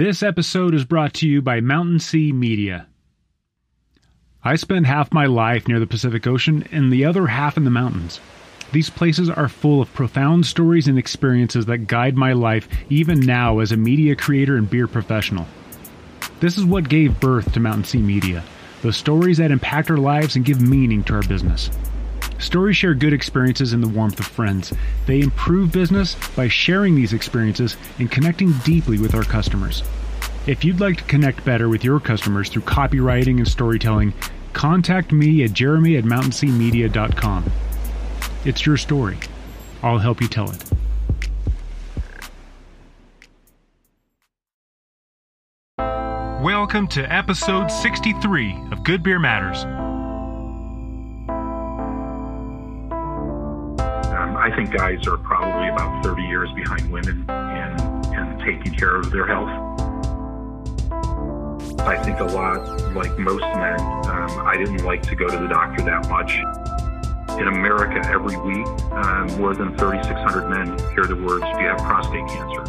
This episode is brought to you by Mountain Sea Media. I spend half my life near the Pacific Ocean and the other half in the mountains. These places are full of profound stories and experiences that guide my life even now as a media creator and beer professional. This is what gave birth to Mountain Sea Media the stories that impact our lives and give meaning to our business. Stories share good experiences in the warmth of friends. They improve business by sharing these experiences and connecting deeply with our customers. If you'd like to connect better with your customers through copywriting and storytelling, contact me at jeremy at mountainseamedia.com. It's your story. I'll help you tell it. Welcome to episode 63 of Good Beer Matters. I think guys are probably about 30 years behind women in, in taking care of their health. I think a lot like most men, um, I didn't like to go to the doctor that much. In America, every week, um, more than 3,600 men hear the words, Do you have prostate cancer?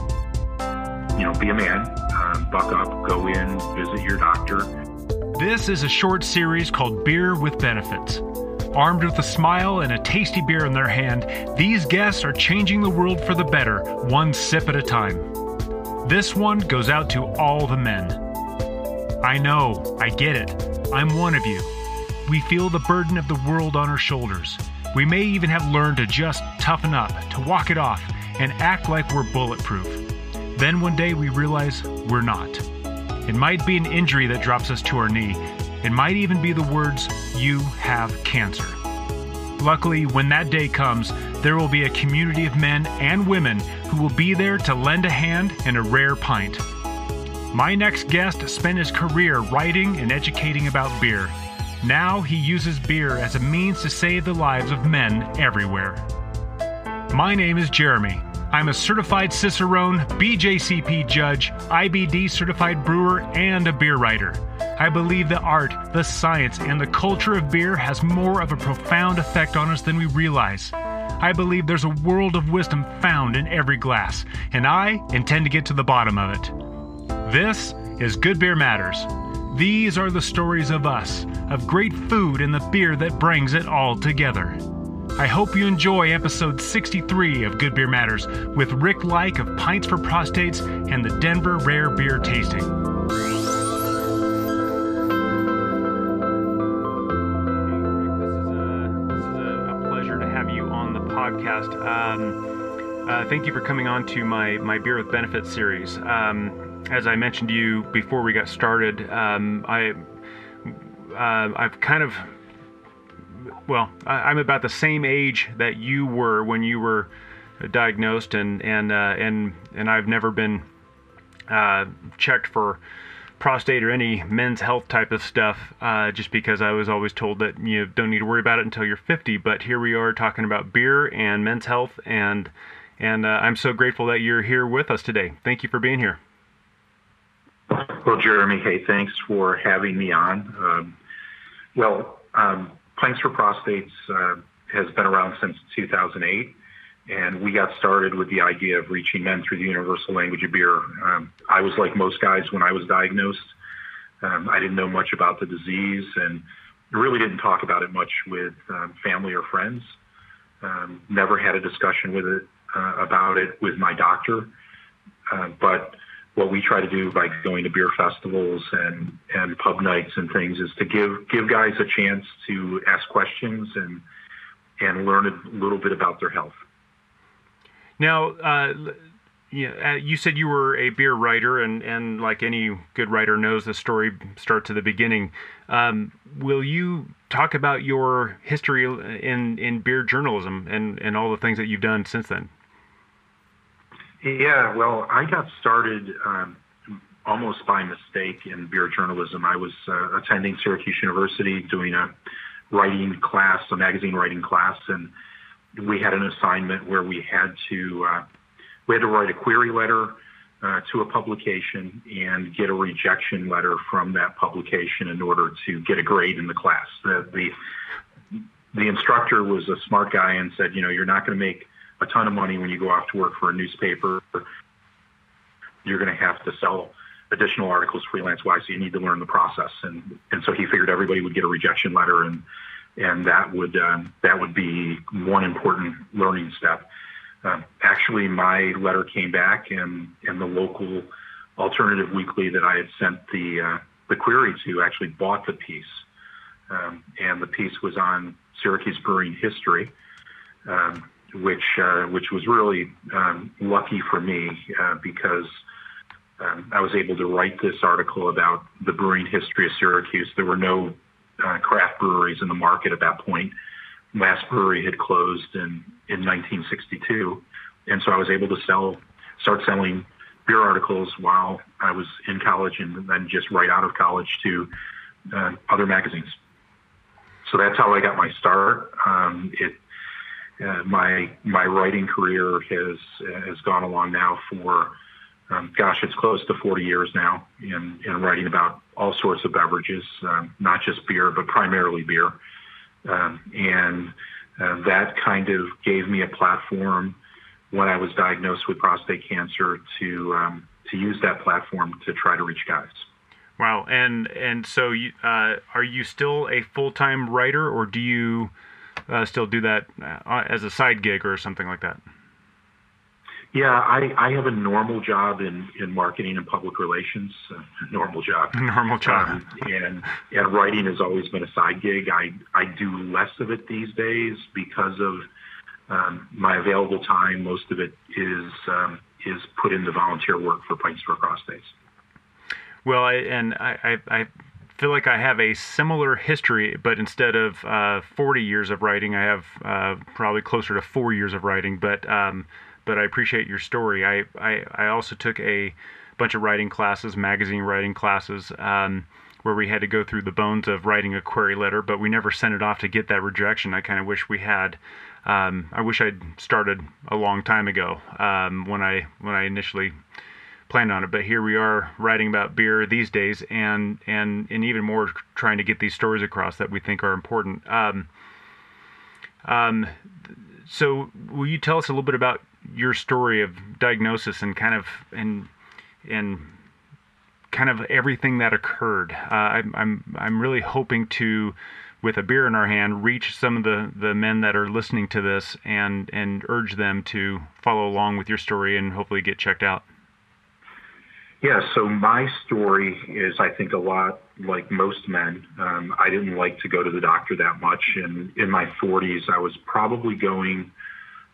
You know, be a man, um, buck up, go in, visit your doctor. This is a short series called Beer with Benefits. Armed with a smile and a tasty beer in their hand, these guests are changing the world for the better, one sip at a time. This one goes out to all the men. I know, I get it. I'm one of you. We feel the burden of the world on our shoulders. We may even have learned to just toughen up, to walk it off, and act like we're bulletproof. Then one day we realize we're not. It might be an injury that drops us to our knee. It might even be the words, You have cancer. Luckily, when that day comes, there will be a community of men and women who will be there to lend a hand and a rare pint. My next guest spent his career writing and educating about beer. Now he uses beer as a means to save the lives of men everywhere. My name is Jeremy. I'm a certified Cicerone, BJCP judge, IBD certified brewer, and a beer writer. I believe the art, the science, and the culture of beer has more of a profound effect on us than we realize. I believe there's a world of wisdom found in every glass, and I intend to get to the bottom of it. This is Good Beer Matters. These are the stories of us, of great food and the beer that brings it all together. I hope you enjoy episode 63 of Good Beer Matters with Rick Lyke of Pints for Prostates and the Denver Rare Beer Tasting. Podcast. Um, uh, thank you for coming on to my, my Beer with Benefits series. Um, as I mentioned to you before we got started, um, I uh, I've kind of well, I, am about the same age that you were when you were diagnosed, and and uh, and and I've never been uh, checked for prostate or any men's health type of stuff, uh, just because I was always told that you don't need to worry about it until you're 50. But here we are talking about beer and men's health, and and uh, I'm so grateful that you're here with us today. Thank you for being here. Well, Jeremy, hey, thanks for having me on. Um, well, um, Pints for Prostates uh, has been around since 2008, and we got started with the idea of reaching men through the universal language of beer. Um, I was like most guys when I was diagnosed. Um, I didn't know much about the disease and really didn't talk about it much with um, family or friends. Um, never had a discussion with it uh, about it with my doctor, uh, but what we try to do by going to beer festivals and, and pub nights and things is to give give guys a chance to ask questions and and learn a little bit about their health. Now, uh, uh, you said you were a beer writer, and, and like any good writer knows, the story starts at the beginning. Um, will you talk about your history in, in beer journalism and, and all the things that you've done since then? Yeah, well, I got started um, almost by mistake in beer journalism. I was uh, attending Syracuse University doing a writing class, a magazine writing class, and we had an assignment where we had to uh, we had to write a query letter uh, to a publication and get a rejection letter from that publication in order to get a grade in the class. The the, the instructor was a smart guy and said, you know, you're not going to make a ton of money when you go off to work for a newspaper. You're going to have to sell additional articles freelance wise. So you need to learn the process, and and so he figured everybody would get a rejection letter, and and that would um, that would be one important learning step. Uh, actually, my letter came back, and and the local alternative weekly that I had sent the uh, the query to actually bought the piece, um, and the piece was on Syracuse brewing history. Um, which uh, which was really um, lucky for me uh, because um, I was able to write this article about the brewing history of Syracuse. There were no uh, craft breweries in the market at that point. Last brewery had closed in in 1962, and so I was able to sell start selling beer articles while I was in college and then just right out of college to uh, other magazines. So that's how I got my start. Um, it uh, my my writing career has has gone along now for um, gosh, it's close to 40 years now in, in writing about all sorts of beverages, um, not just beer, but primarily beer. Um, and uh, that kind of gave me a platform when I was diagnosed with prostate cancer to um, to use that platform to try to reach guys. Wow, and and so you, uh, are you still a full time writer, or do you uh, still do that uh, as a side gig or something like that? Yeah, I, I have a normal job in, in marketing and public relations. Uh, normal job. Normal job. Um, and and writing has always been a side gig. I I do less of it these days because of um, my available time. Most of it is um, is put into volunteer work for Pints for Prostates. Well, I, and I, I, I feel like I have a similar history, but instead of uh, 40 years of writing, I have uh, probably closer to four years of writing. But um, but I appreciate your story. I, I, I also took a bunch of writing classes, magazine writing classes, um, where we had to go through the bones of writing a query letter, but we never sent it off to get that rejection. I kind of wish we had. Um, I wish I'd started a long time ago um, when I when I initially planned on it. But here we are writing about beer these days, and and and even more trying to get these stories across that we think are important. Um, um, so, will you tell us a little bit about your story of diagnosis and kind of and and kind of everything that occurred? Uh, I'm I'm I'm really hoping to with a beer in our hand, reach some of the, the men that are listening to this and, and urge them to follow along with your story and hopefully get checked out. Yeah, so my story is, I think, a lot like most men. Um, I didn't like to go to the doctor that much. And in my 40s, I was probably going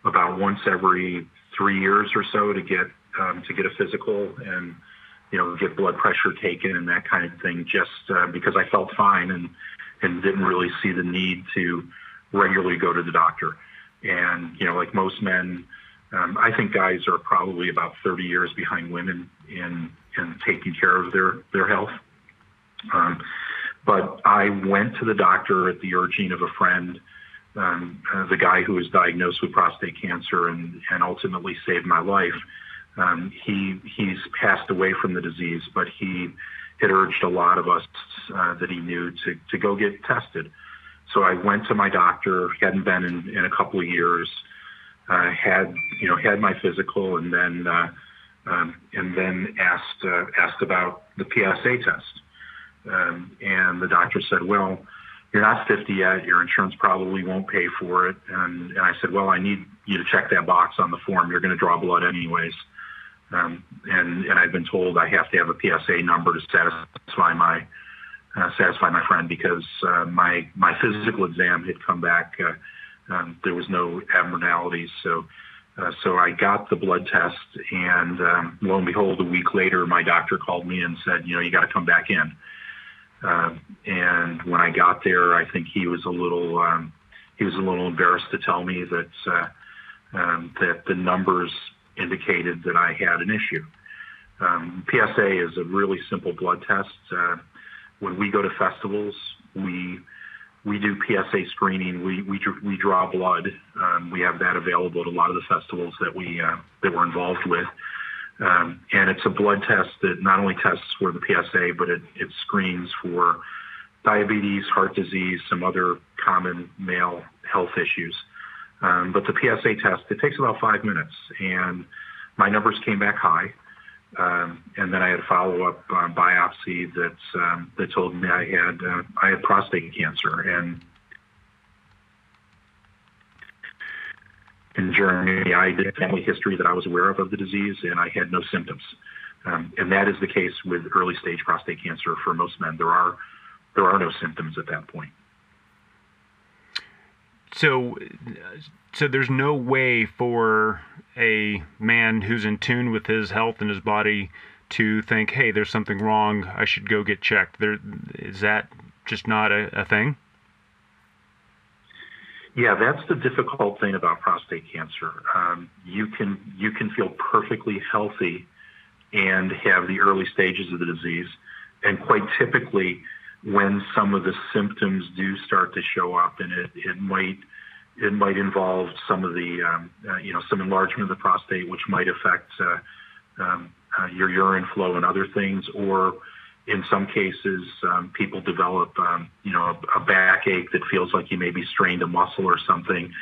about once every three years or so to get um, to get a physical and you know get blood pressure taken and that kind of thing, just uh, because I felt fine and and didn't really see the need to regularly go to the doctor. And you know, like most men, um, I think guys are probably about 30 years behind women in in taking care of their their health. Um, but I went to the doctor at the urging of a friend, um, uh, the guy who was diagnosed with prostate cancer and and ultimately saved my life. Um, he he's passed away from the disease, but he had urged a lot of us uh, that he knew to to go get tested. So I went to my doctor, hadn't been in, in a couple of years, uh, had you know had my physical, and then uh, um, and then asked uh, asked about the PSA test. Um, and the doctor said, "Well, you're not 50 yet. Your insurance probably won't pay for it." And, and I said, "Well, I need you to check that box on the form. You're going to draw blood anyways." Um, and and I've been told I have to have a PSA number to satisfy my uh, satisfy my friend because uh, my my physical exam had come back. Uh, um, there was no abnormalities, so uh, so I got the blood test, and um, lo and behold, a week later, my doctor called me and said, you know, you got to come back in. Uh, and when I got there, I think he was a little um, he was a little embarrassed to tell me that uh, um, that the numbers indicated that I had an issue. Um, PSA is a really simple blood test. Uh, when we go to festivals, we we do PSA screening. We we we draw blood. Um, we have that available at a lot of the festivals that we uh, that we're involved with. Um, and it's a blood test that not only tests for the PSA, but it, it screens for diabetes, heart disease, some other common male health issues. Um, but the PSA test, it takes about five minutes, and my numbers came back high. Um, and then I had a follow-up uh, biopsy that um, that told me I had uh, I had prostate cancer, and in Germany, I did family history that I was aware of of the disease, and I had no symptoms. Um, and that is the case with early stage prostate cancer for most men. There are there are no symptoms at that point. So, so there's no way for a man who's in tune with his health and his body to think, "Hey, there's something wrong. I should go get checked." There is that just not a, a thing. Yeah, that's the difficult thing about prostate cancer. Um, you can you can feel perfectly healthy and have the early stages of the disease, and quite typically, when some of the symptoms do start to show up, and it it might it might involve some of the um, uh, you know some enlargement of the prostate, which might affect uh, um, uh, your urine flow and other things, or in some cases, um, people develop, um, you know, a, a backache that feels like you maybe strained a muscle or something.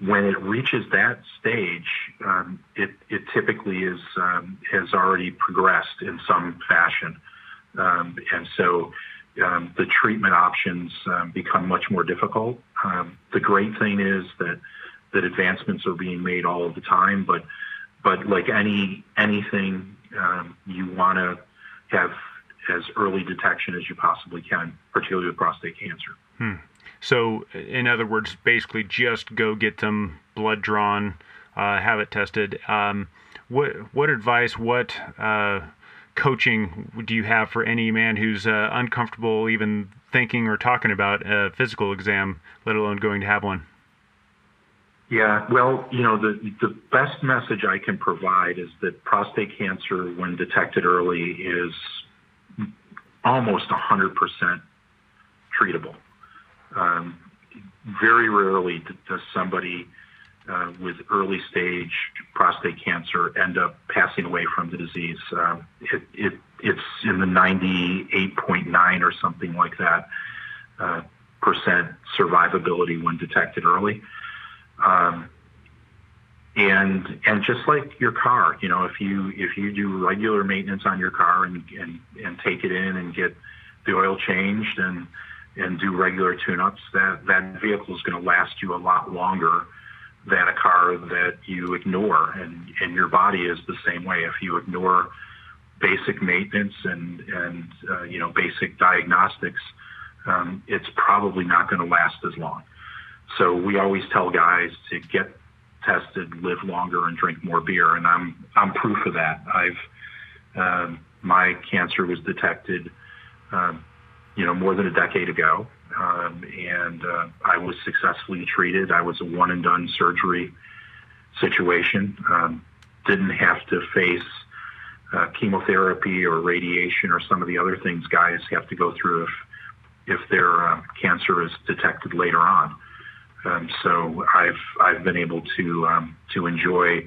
When it reaches that stage, um, it, it typically is um, has already progressed in some fashion, and so um, the treatment options become much more difficult. the great thing is that that advancements are being made all of the time, but but like any anything, you want to have as early detection as you possibly can, particularly with prostate cancer. Hmm. So, in other words, basically just go get them blood drawn, uh, have it tested. Um, what what advice, what uh, coaching do you have for any man who's uh, uncomfortable even thinking or talking about a physical exam, let alone going to have one? Yeah, well, you know, the the best message I can provide is that prostate cancer, when detected early, is almost 100% treatable. Um, very rarely does somebody uh, with early stage prostate cancer end up passing away from the disease. Um, it, it, it's in the 98.9 or something like that uh, percent survivability when detected early. Um, and and just like your car, you know, if you if you do regular maintenance on your car and and, and take it in and get the oil changed and and do regular tune-ups, that that vehicle is going to last you a lot longer than a car that you ignore. And and your body is the same way. If you ignore basic maintenance and and uh, you know basic diagnostics, um, it's probably not going to last as long. So we always tell guys to get tested, live longer, and drink more beer. And I'm I'm proof of that. I've um, my cancer was detected, um, you know, more than a decade ago, um, and uh, I was successfully treated. I was a one and done surgery situation. Um, didn't have to face uh, chemotherapy or radiation or some of the other things guys have to go through if if their uh, cancer is detected later on. Um, so I've I've been able to um, to enjoy,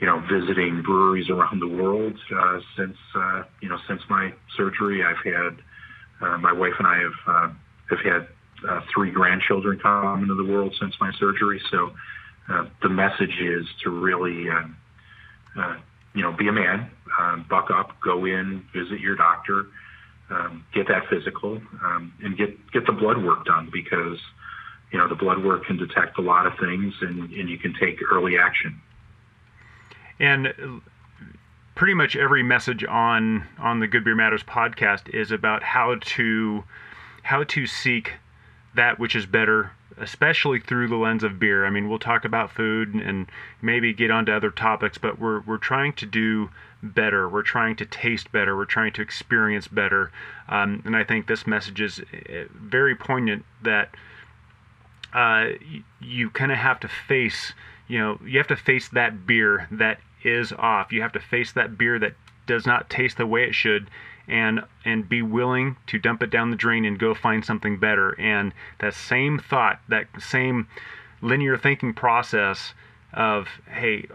you know, visiting breweries around the world uh, since uh, you know since my surgery. I've had uh, my wife and I have uh, have had uh, three grandchildren come into the world since my surgery. So uh, the message is to really, um, you know, be a man, um, buck up, go in, visit your doctor, um, get that physical, um, and get get the blood work done because you know, the blood work can detect a lot of things and, and you can take early action. And pretty much every message on on the Good Beer Matters podcast is about how to how to seek that which is better, especially through the lens of beer. I mean, we'll talk about food and maybe get onto other topics, but we're we're trying to do better. We're trying to taste better. We're trying to experience better. Um, and I think this message is eh, very poignant that uh, you, you kind of have to face, you know, you have to face that beer that is off. You have to face that beer that does not taste the way it should and and be willing to dump it down the drain and go find something better and that same thought that same linear thinking process of hey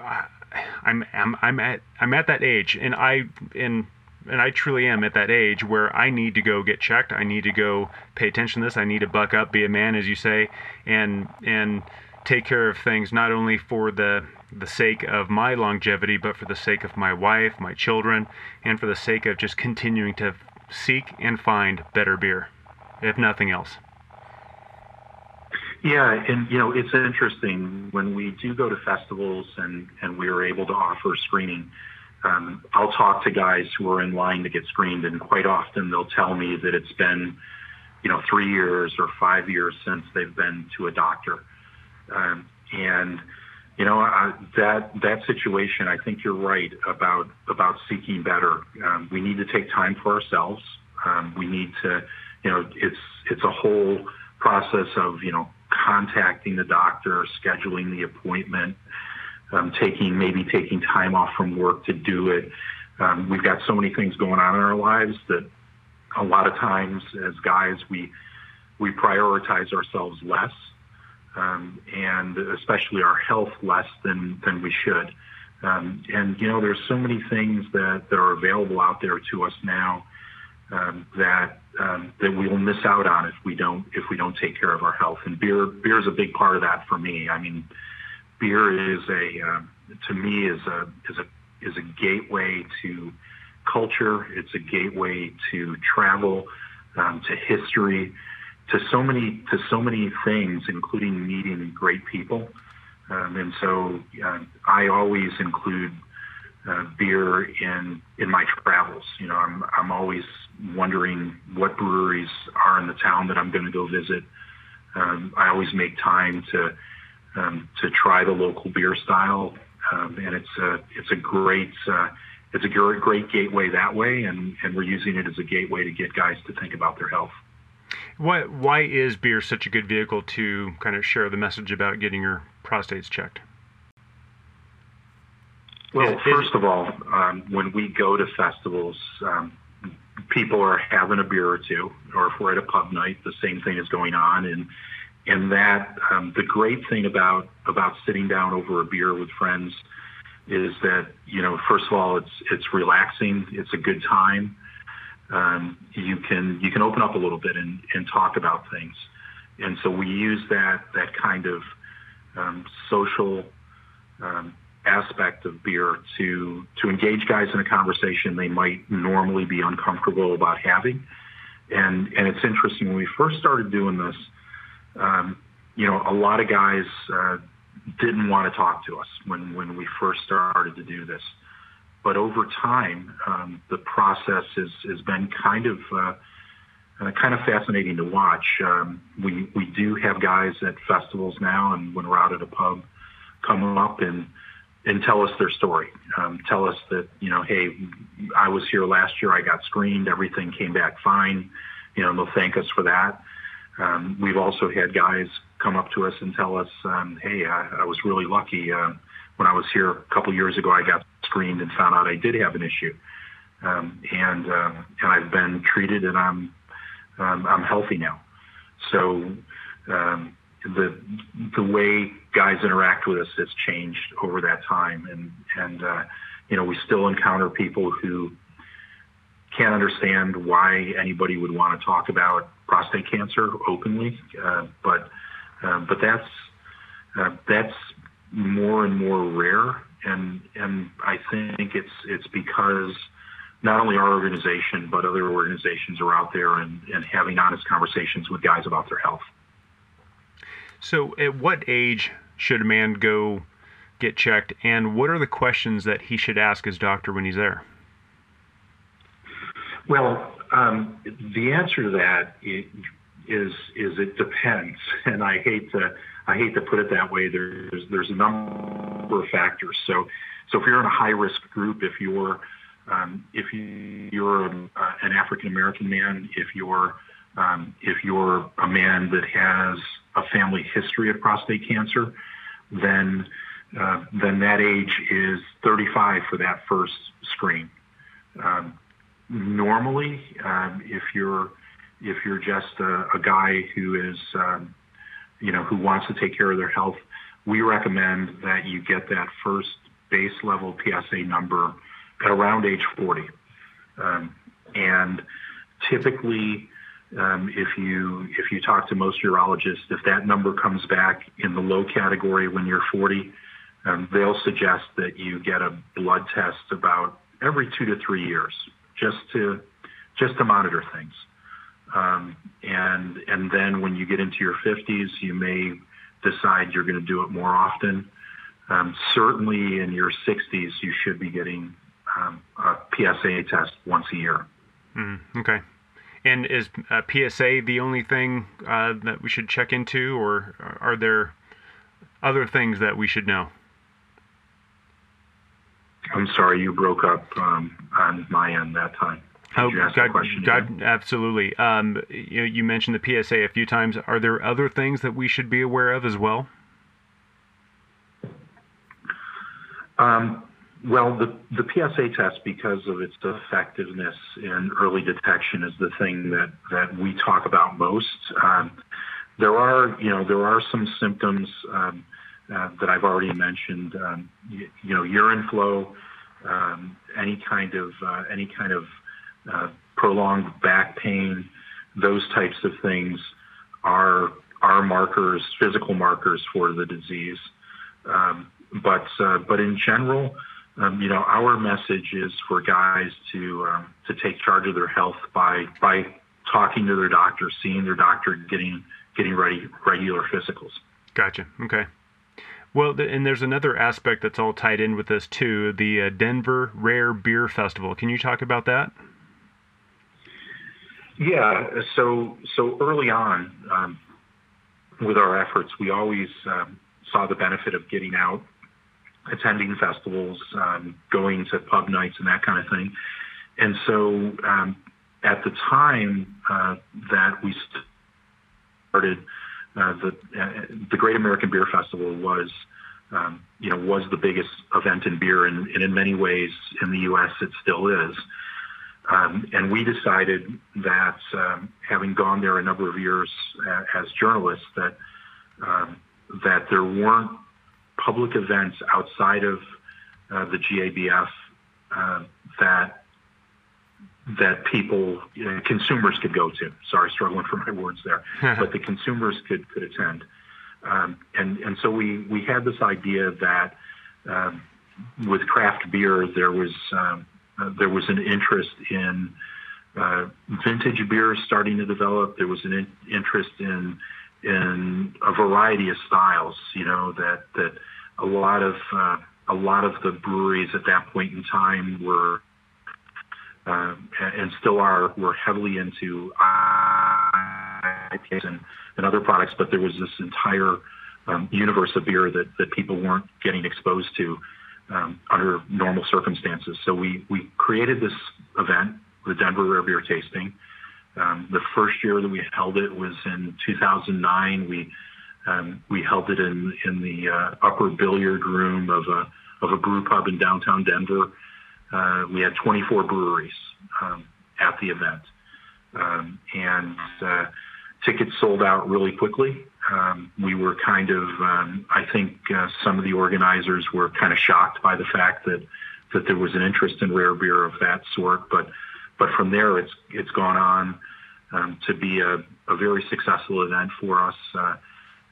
I'm I'm I'm at I'm at that age and I in and I truly am at that age where I need to go get checked. I need to go pay attention to this. I need to buck up, be a man, as you say, and and take care of things not only for the the sake of my longevity, but for the sake of my wife, my children, and for the sake of just continuing to seek and find better beer, if nothing else. Yeah, and you know it's interesting when we do go to festivals and and we are able to offer screening. Um, I'll talk to guys who are in line to get screened, and quite often they'll tell me that it's been, you know, three years or five years since they've been to a doctor, um, and you know uh, that that situation. I think you're right about about seeking better. Um, we need to take time for ourselves. Um, we need to, you know, it's it's a whole process of you know contacting the doctor, scheduling the appointment, um, taking maybe taking time off from work to do it. Um, we've got so many things going on in our lives that a lot of times as guys we we prioritize ourselves less, um, and especially our health less than than we should. Um, and you know, there's so many things that that are available out there to us now um, that um, that we will miss out on if we don't if we don't take care of our health. And beer beer is a big part of that for me. I mean, beer is a uh, to me is a is a is a gateway to culture. It's a gateway to travel, um, to history, to so many to so many things, including meeting great people. Um, and so uh, I always include uh, beer in in my travels. You know, I'm I'm always wondering what breweries are in the town that I'm going to go visit. Um, I always make time to um, to try the local beer style, um, and it's a it's a great uh, it's a great, great gateway that way, and and we're using it as a gateway to get guys to think about their health. Why why is beer such a good vehicle to kind of share the message about getting your prostates checked? Well, first of all, um, when we go to festivals, um, people are having a beer or two, or if we're at a pub night, the same thing is going on. And and that um, the great thing about about sitting down over a beer with friends is that you know first of all it's it's relaxing, it's a good time. Um, you can you can open up a little bit and, and talk about things, and so we use that that kind of um, social um, aspect of beer to to engage guys in a conversation they might normally be uncomfortable about having. And and it's interesting when we first started doing this, um, you know, a lot of guys uh, didn't want to talk to us when when we first started to do this. But over time, um, the process has has been kind of uh, uh, kind of fascinating to watch. Um, we we do have guys at festivals now, and when we're out at a pub, come up and and tell us their story. Um, tell us that, you know, hey, I was here last year, I got screened, everything came back fine. You know, they'll thank us for that. Um, we've also had guys come up to us and tell us, um, hey, I, I was really lucky. Uh, when I was here a couple years ago, I got screened and found out I did have an issue. Um, and, uh, and I've been treated and I'm, um, I'm healthy now. So, um, the the way guys interact with us has changed over that time, and and uh, you know we still encounter people who can't understand why anybody would want to talk about prostate cancer openly, uh, but uh, but that's uh, that's more and more rare, and and I think it's it's because not only our organization but other organizations are out there and, and having honest conversations with guys about their health. So, at what age should a man go get checked, and what are the questions that he should ask his doctor when he's there? Well, um, the answer to that is is it depends, and I hate to I hate to put it that way. There's there's a number of factors. So so if you're in a high risk group, if you're um, if you're uh, an African American man, if you're um, if you're a man that has a family history of prostate cancer, then uh, then that age is 35 for that first screen. Um, normally, um, if you're if you're just a, a guy who is um, you know who wants to take care of their health, we recommend that you get that first base level PSA number at around age 40, um, and typically um, if you if you talk to most urologists, if that number comes back in the low category when you're 40, um, they'll suggest that you get a blood test about every two to three years, just to just to monitor things. Um, and and then when you get into your 50s, you may decide you're going to do it more often. Um, certainly in your 60s, you should be getting um, a PSA test once a year. Mm, okay. And is uh, PSA the only thing uh, that we should check into, or are there other things that we should know? I'm sorry, you broke up um, on my end that time. Oh, God, God, absolutely. Um, you, you, mentioned the PSA a few times. Are there other things that we should be aware of as well? Um, well, the, the PSA test, because of its effectiveness in early detection, is the thing that, that we talk about most. Um, there are, you know, there are some symptoms um, uh, that I've already mentioned. Um, you, you, know, urine flow, um, any kind of uh, any kind of uh, prolonged back pain, those types of things are are markers, physical markers for the disease. Um, but uh, but in general um, you know, our message is for guys to um, to take charge of their health by by talking to their doctor, seeing their doctor, getting getting ready regular physicals. Gotcha. Okay. Well, and there's another aspect that's all tied in with this too, the uh, Denver Rare Beer Festival. Can you talk about that? Yeah. So so early on um, with our efforts, we always um, saw the benefit of getting out attending festivals, um, going to pub nights, and that kind of thing. And so, um, at the time uh, that we started, uh, the uh, the Great American Beer Festival was, um, you know, was the biggest event in beer, and, and, in many ways in the U.S. it still is. Um, and we decided that, um, having gone there a number of years uh, as journalists, that um, that there weren't public events outside of uh, the GABF uh, that that people, you know, consumers could go to. Sorry, struggling for my words there, but the consumers could could attend. Um, and and so we we had this idea that um, with craft beer there was um, uh, there was an interest in uh, vintage beers starting to develop. There was an in- interest in in a variety of styles. You know that that a lot of uh, a lot of the breweries at that point in time were uh, and still are were heavily into IPAs and, and other products, but there was this entire um, universe of beer that, that people weren't getting exposed to um, under normal circumstances. So we, we created this event, the Denver Rare Beer Tasting. Um, the first year that we held it was in 2009. We um, we held it in in the uh, upper billiard room of a of a brew pub in downtown Denver. Uh, we had 24 breweries um, at the event, um, and uh, tickets sold out really quickly. Um, we were kind of, um, I think, uh, some of the organizers were kind of shocked by the fact that that there was an interest in rare beer of that sort. But but from there, it's it's gone on um, to be a, a very successful event for us. Uh,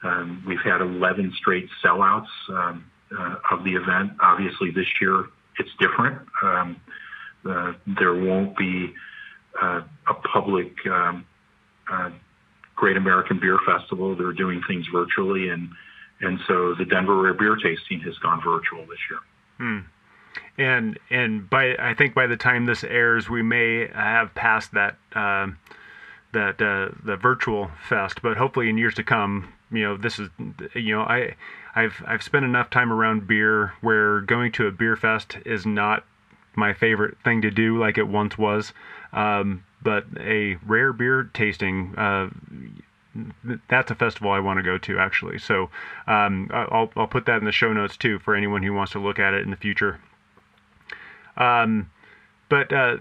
um, we've had 11 straight sellouts um, uh, of the event. Obviously, this year it's different. Um, uh, there won't be uh, a public uh, Great American Beer Festival. They're doing things virtually, and and so the Denver Rare Beer Tasting has gone virtual this year. Hmm. And and by I think by the time this airs, we may have passed that um, that uh, the virtual fest, but hopefully in years to come, you know, this is you know, I I've I've spent enough time around beer where going to a beer fest is not my favorite thing to do like it once was. Um, but a rare beer tasting uh, that's a festival I want to go to actually. So um, I'll I'll put that in the show notes too for anyone who wants to look at it in the future. Um, but uh,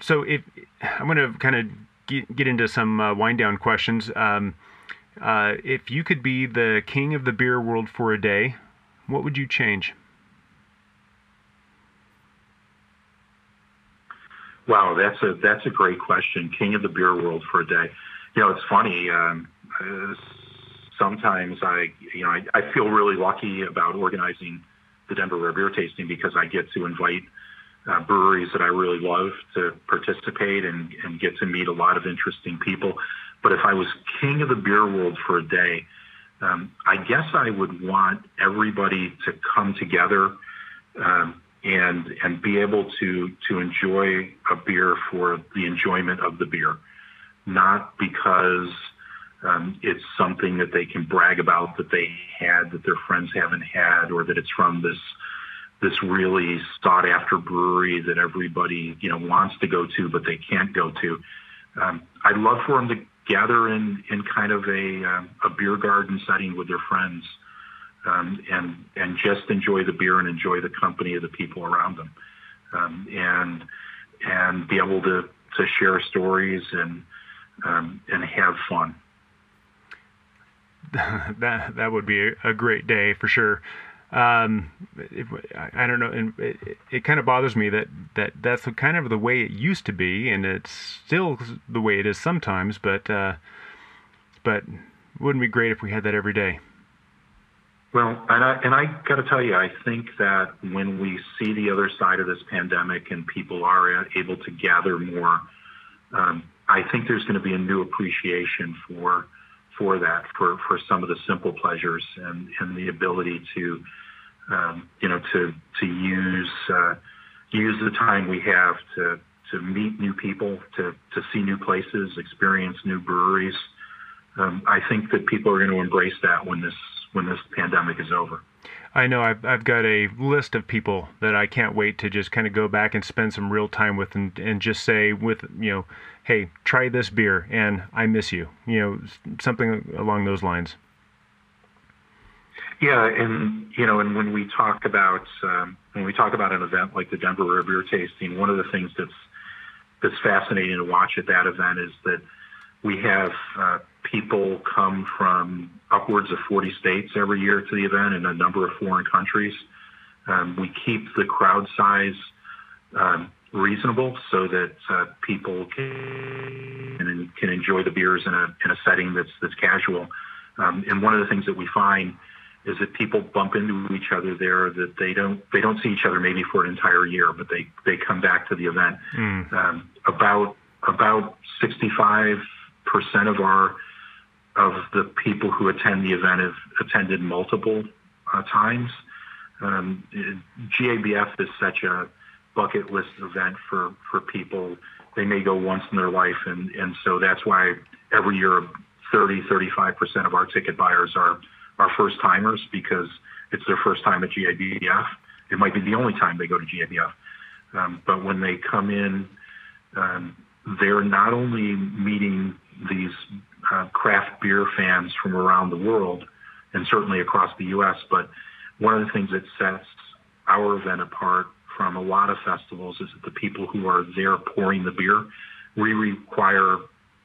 so if I'm going to kind of get, get into some uh, wind down questions. Um, uh, if you could be the king of the beer world for a day, what would you change? Wow, that's a that's a great question. King of the beer world for a day. you know, it's funny. Um, uh, sometimes I, you know, I, I feel really lucky about organizing the Denver Rare Beer Tasting because I get to invite uh, breweries that I really love to participate and, and get to meet a lot of interesting people. But if I was king of the beer world for a day, um, I guess I would want everybody to come together um, and and be able to to enjoy a beer for the enjoyment of the beer, not because um, it's something that they can brag about that they had that their friends haven't had, or that it's from this this really sought after brewery that everybody you know wants to go to but they can't go to. Um, I'd love for them to gather in in kind of a um, a beer garden setting with their friends, um, and and just enjoy the beer and enjoy the company of the people around them, um, and and be able to to share stories and um, and have fun. that that would be a great day for sure. Um, it, I don't know, and it, it, kind of bothers me that, that that's kind of the way it used to be, and it's still the way it is sometimes. But uh, but wouldn't it be great if we had that every day? Well, and I and I got to tell you, I think that when we see the other side of this pandemic and people are able to gather more, um, I think there's going to be a new appreciation for for that, for, for some of the simple pleasures and, and the ability to, um, you know, to, to use, uh, use the time we have to, to meet new people, to, to see new places, experience new breweries. Um, I think that people are going to embrace that when this, when this pandemic is over. I know I've, I've got a list of people that I can't wait to just kind of go back and spend some real time with and, and just say with, you know, hey, try this beer and I miss you, you know, something along those lines. Yeah, and you know, and when we talk about um, when we talk about an event like the Denver Rare Beer Tasting, one of the things that's that's fascinating to watch at that event is that we have uh, people come from upwards of 40 states every year to the event and a number of foreign countries. Um, we keep the crowd size um, reasonable so that uh, people can, can enjoy the beers in a, in a setting that's, that's casual. Um, and one of the things that we find is that people bump into each other there that they don't they don't see each other maybe for an entire year, but they they come back to the event. Mm. Um, about about 65 percent of our of the people who attend the event have attended multiple uh, times. Um, GABF is such a bucket list event for, for people. They may go once in their life, and, and so that's why every year 30, 35% of our ticket buyers are, are first timers because it's their first time at GABF. It might be the only time they go to GABF. Um, but when they come in, um, they're not only meeting these uh, craft beer fans from around the world and certainly across the U.S. But one of the things that sets our event apart from a lot of festivals is that the people who are there pouring the beer, we require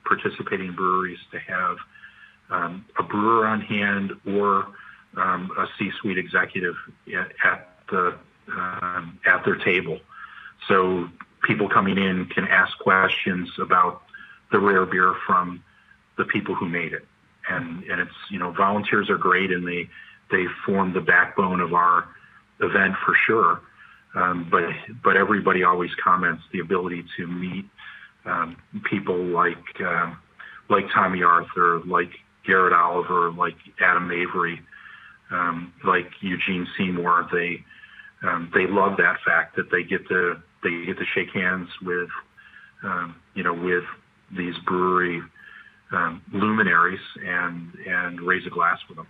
participating breweries to have um, a brewer on hand or um, a C-suite executive at, at the um, at their table. So people coming in can ask questions about the rare beer from the people who made it. And, and it's, you know, volunteers are great and they, they form the backbone of our event for sure. Um, but, but everybody always comments the ability to meet um, people like, uh, like Tomme Arthur, like Garrett Oliver, like Adam Avery, um, like Eugene Seymour. They, um, they love that fact that they get to, they get to shake hands with, um, you know, with these brewery um, luminaries and and raise a glass with them.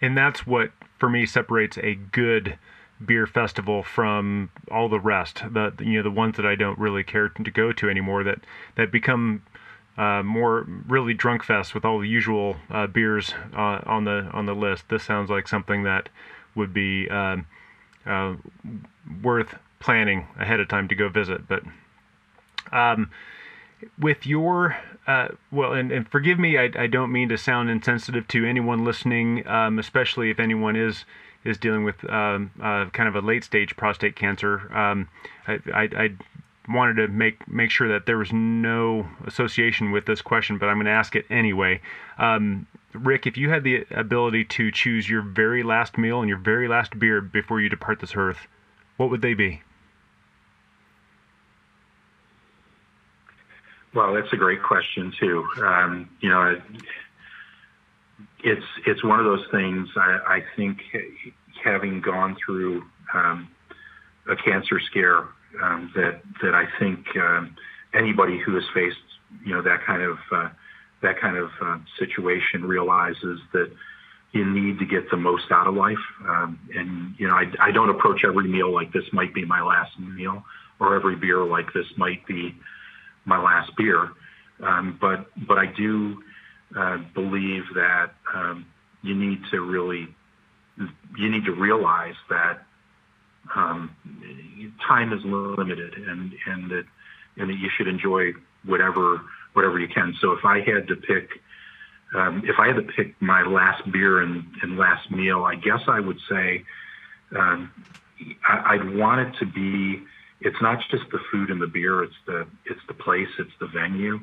And that's what for me separates a good beer festival from all the rest. The you know the ones that I don't really care to go to anymore that that become uh, more really drunk fest with all the usual uh, beers uh, on the on the list. This sounds like something that would be um, uh, worth planning ahead of time to go visit. But um, with your uh, well, and, and forgive me, I, I don't mean to sound insensitive to anyone listening, um, especially if anyone is is dealing with um, uh, kind of a late stage prostate cancer. Um, I, I, I, wanted to make make sure that there was no association with this question, but I'm going to ask it anyway. Um, Rick, if you had the ability to choose your very last meal and your very last beer before you depart this earth, what would they be? Well, that's a great question too. Um, you know, it's it's one of those things. I, I think having gone through um, a cancer scare, um, that that I think um, anybody who has faced you know that kind of uh, that kind of uh, situation realizes that you need to get the most out of life. Um, and you know, I, I don't approach every meal like this might be my last meal, or every beer like this might be my last beer. Um, but but I do uh, believe that um, you need to really you need to realize that um, time is limited and and that and that you should enjoy whatever whatever you can. So if I had to pick um, if I had to pick my last beer and, and last meal, I guess I would say um, I, I'd want it to be it's not just the food and the beer. It's the it's the place. It's the venue.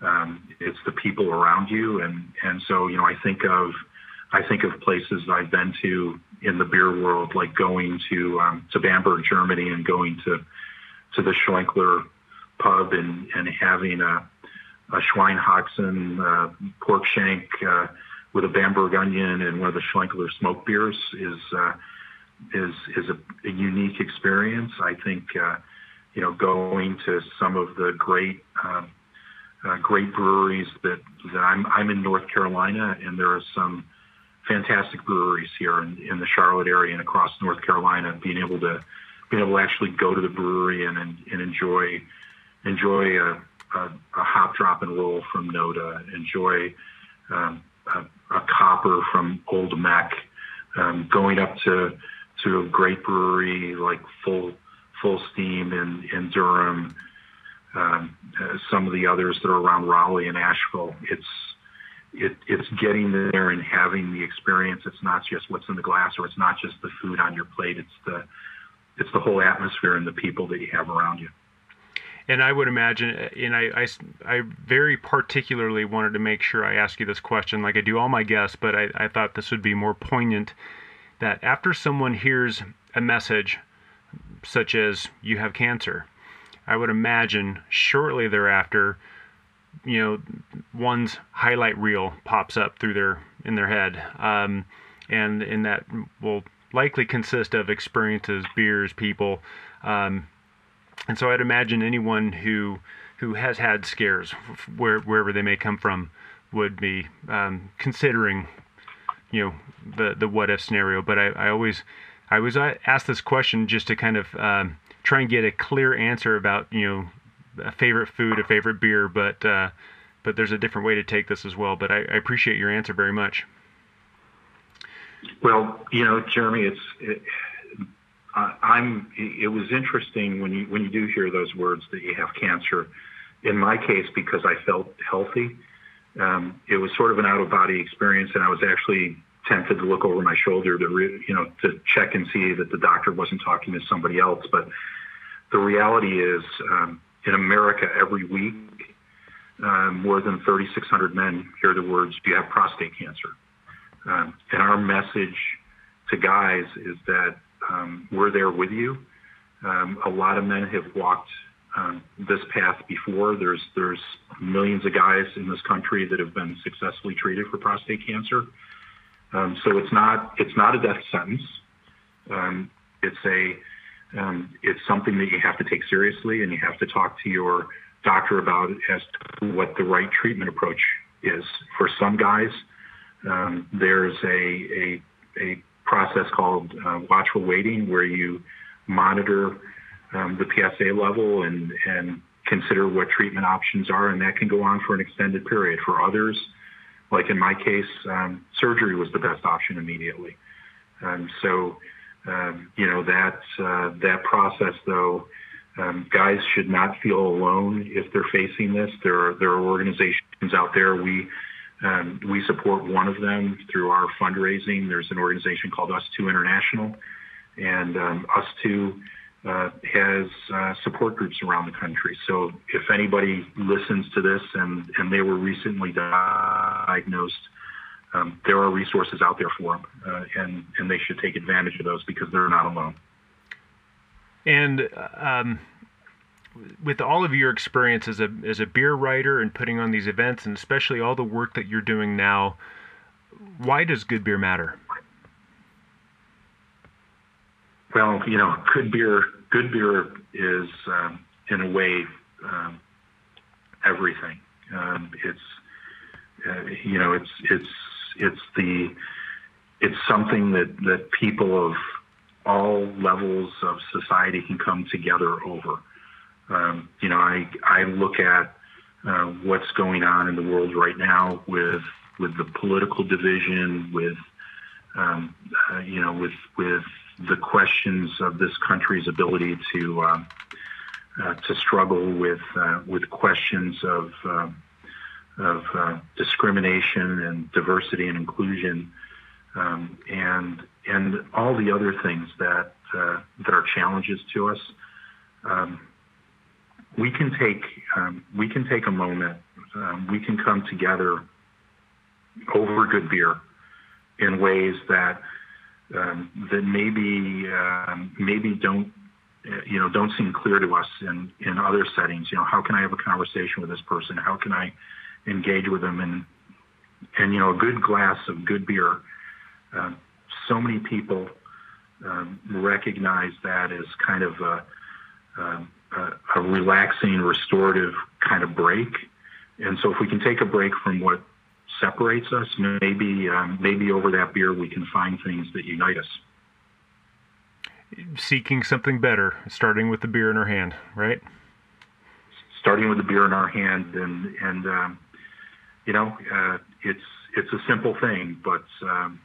Um, it's the people around you. And and so you know I think of I think of places I've been to in the beer world, like going to um, to Bamberg, Germany, and going to to the Schlenkerla pub and and having a a Schweinhaxen uh, pork shank uh, with a Bamberg onion and one of the Schlenkerla smoke beers is. Uh, is is a, a unique experience. I think uh, you know going to some of the great um, uh, great breweries that, that I'm I'm in North Carolina, and there are some fantastic breweries here in, in the Charlotte area and across North Carolina. Being able to being able to actually go to the brewery and and, and enjoy enjoy a, a, a hop drop and roll from Noda, enjoy um, a, a copper from Old Meck, um, going up to to a great brewery like Full Full Steam in in Durham. Um, uh, some of the others that are around Raleigh and Asheville. It's it, it's getting there and having the experience. It's not just what's in the glass, or it's not just the food on your plate. It's the it's the whole atmosphere and the people that you have around you. And I would imagine, and I, I, I very particularly wanted to make sure I ask you this question, like I do all my guests, but I, I thought this would be more poignant that after someone hears a message such as you have cancer, I would imagine shortly thereafter, you know, one's highlight reel pops up through their in their head, um, and and that will likely consist of experiences, beers, people, um, and so I'd imagine anyone who who has had scares, where, wherever they may come from, would be um, considering you know the the what if scenario. But I, I always I was asked this question just to kind of um, try and get a clear answer about you know a favorite food, a favorite beer, but uh, but there's a different way to take this as well. But I, I appreciate your answer very much. Well, you know, Jeremy, it's it, I'm. It was interesting when you when you do hear those words that you have cancer. In my case, because I felt healthy, um, it was sort of an out of body experience, and I was actually tempted to look over my shoulder to re, you know to check and see that the doctor wasn't talking to somebody else. But the reality is, um, in America, every week, uh, more than 3,600 men hear the words, "Do you have prostate cancer?" Um, and our message to guys is that um, we're there with you. Um, a lot of men have walked um, this path before. There's there's millions of guys in this country that have been successfully treated for prostate cancer. Um, so it's not it's not a death sentence. Um, it's a um, it's something that you have to take seriously, and you have to talk to your doctor about as to what the right treatment approach is. For some guys, um, there's a, a a process called uh, watchful waiting, where you monitor um, the PSA level and, and consider what treatment options are, and that can go on for an extended period. For others, like in my case, um, surgery was the best option immediately. Um, so, um, you know, that, uh, that process, though, um, guys should not feel alone if they're facing this. There are, there are organizations out there. We, um, we support one of them through our fundraising. There's an organization called Us TOO International, and um, Us TOO uh, has uh, support groups around the country. So if anybody listens to this and, and they were recently diagnosed, um, there are resources out there for them, uh, and, and they should take advantage of those because they're not alone. And um, with all of your experience as a, as a beer writer and putting on these events, and especially all the work that you're doing now, why does good beer matter? Well, you know, good beer, good beer is um, in a way um, everything. Um, it's uh, you know, it's it's it's the it's something that that people of all levels of society can come together over. Um, you know, I I look at uh, what's going on in the world right now with with the political division, with um, uh, you know, with with the questions of this country's ability to um, uh, to struggle with uh, with questions of um, of uh, discrimination and diversity and inclusion, um, and and all the other things that uh, that are challenges to us. Um, we can take um, we can take a moment. We can come together over good beer in ways that um, that maybe um, maybe don't you know don't seem clear to us in in other settings. You know, how can I have a conversation with this person? How can I engage with them? And and you know, a good glass of good beer. Uh, so many people um, recognize that as kind of a, um, a, a relaxing, restorative kind of break. And so, if we can take a break from what separates us. Maybe um, maybe over that beer we can find things that unite us. Seeking something better, starting with the beer in our hand, right? Starting with the beer in our hand, and and um, you know uh, it's it's a simple thing, but um,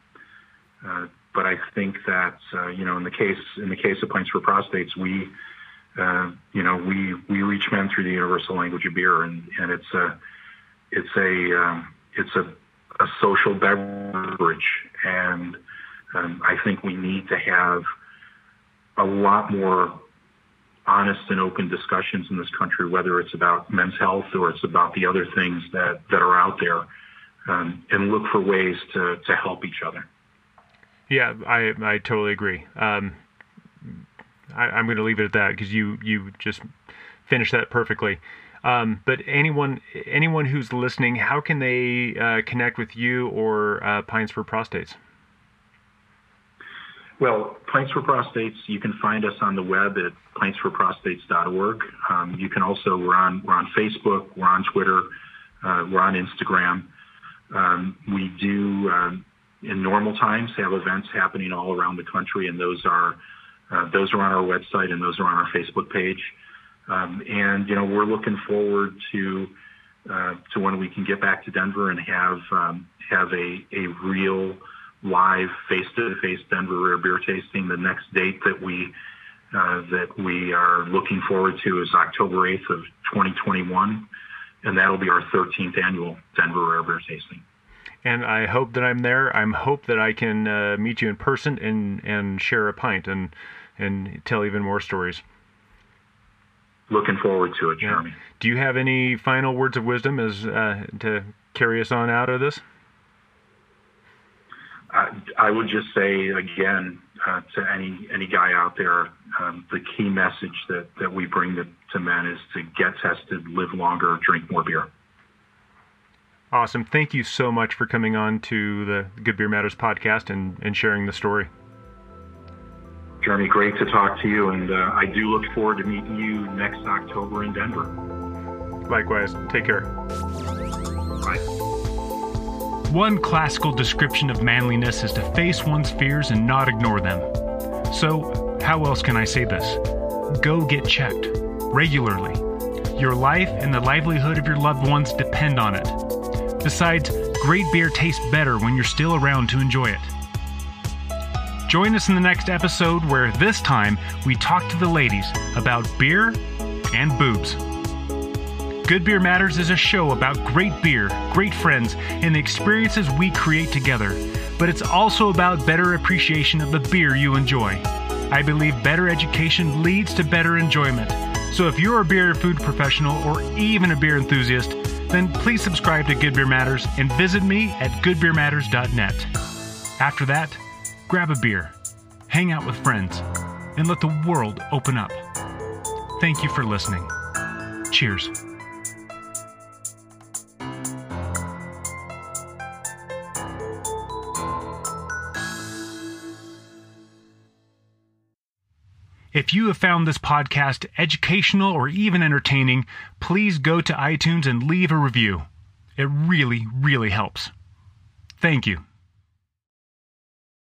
uh, but I think that uh, you know in the case in the case of pints for prostates, we uh, you know we we reach men through the universal language of beer, and and it's a it's a um, it's a, a social beverage, and um, I think we need to have a lot more honest and open discussions in this country, whether it's about men's health or it's about the other things that, that are out there, um, and look for ways to, to help each other. Yeah, I, I totally agree. Um, I, am going to leave it at that because you, you just finished that perfectly. Um, but anyone anyone who's listening, how can they uh, connect with you or uh, Pints for Prostates? Well, Pints for Prostates, you can find us on the web at pintsforprostates.org. Um, you can also we're on we're on Facebook, we're on Twitter, uh, we're on Instagram. Um, we do um, in normal times have events happening all around the country, and those are uh, those are on our website and those are on our Facebook page. Um, and you know, we're looking forward to uh, to when we can get back to Denver and have um, have a a real live face-to-face Denver rare beer tasting. The next date that we uh, that we are looking forward to is October 8th of 2021, and that'll be our 13th annual Denver rare beer tasting. And I hope that I'm there. I'm hope that I can uh, meet you in person and and share a pint and and tell even more stories looking forward to it, Jeremy. Yeah. Do you have any final words of wisdom as uh, to carry us on out of this? I, I would just say again uh, to any any guy out there, um, the key message that, that we bring to, to men is to get tested, live longer, drink more beer. Awesome. Thank you so much for coming on to the Good Beer Matters podcast and, and sharing the story. Jeremy, great to talk to you, and uh, I do look forward to meeting you next October in Denver. Likewise. Take care. Bye. One classical description of manliness is to face one's fears and not ignore them. So, how else can I say this? Go get checked regularly. Your life and the livelihood of your loved ones depend on it. Besides, great beer tastes better when you're still around to enjoy it. Join us in the next episode where this time we talk to the ladies about beer and boobs. Good Beer Matters is a show about great beer, great friends, and the experiences we create together, but it's also about better appreciation of the beer you enjoy. I believe better education leads to better enjoyment. So if you're a beer food professional or even a beer enthusiast, then please subscribe to Good Beer Matters and visit me at goodbeermatters.net. After that, grab a beer, hang out with friends, and let the world open up. Thank you for listening. Cheers. If you have found this podcast educational or even entertaining, please go to iTunes and leave a review. It really, really helps. Thank you.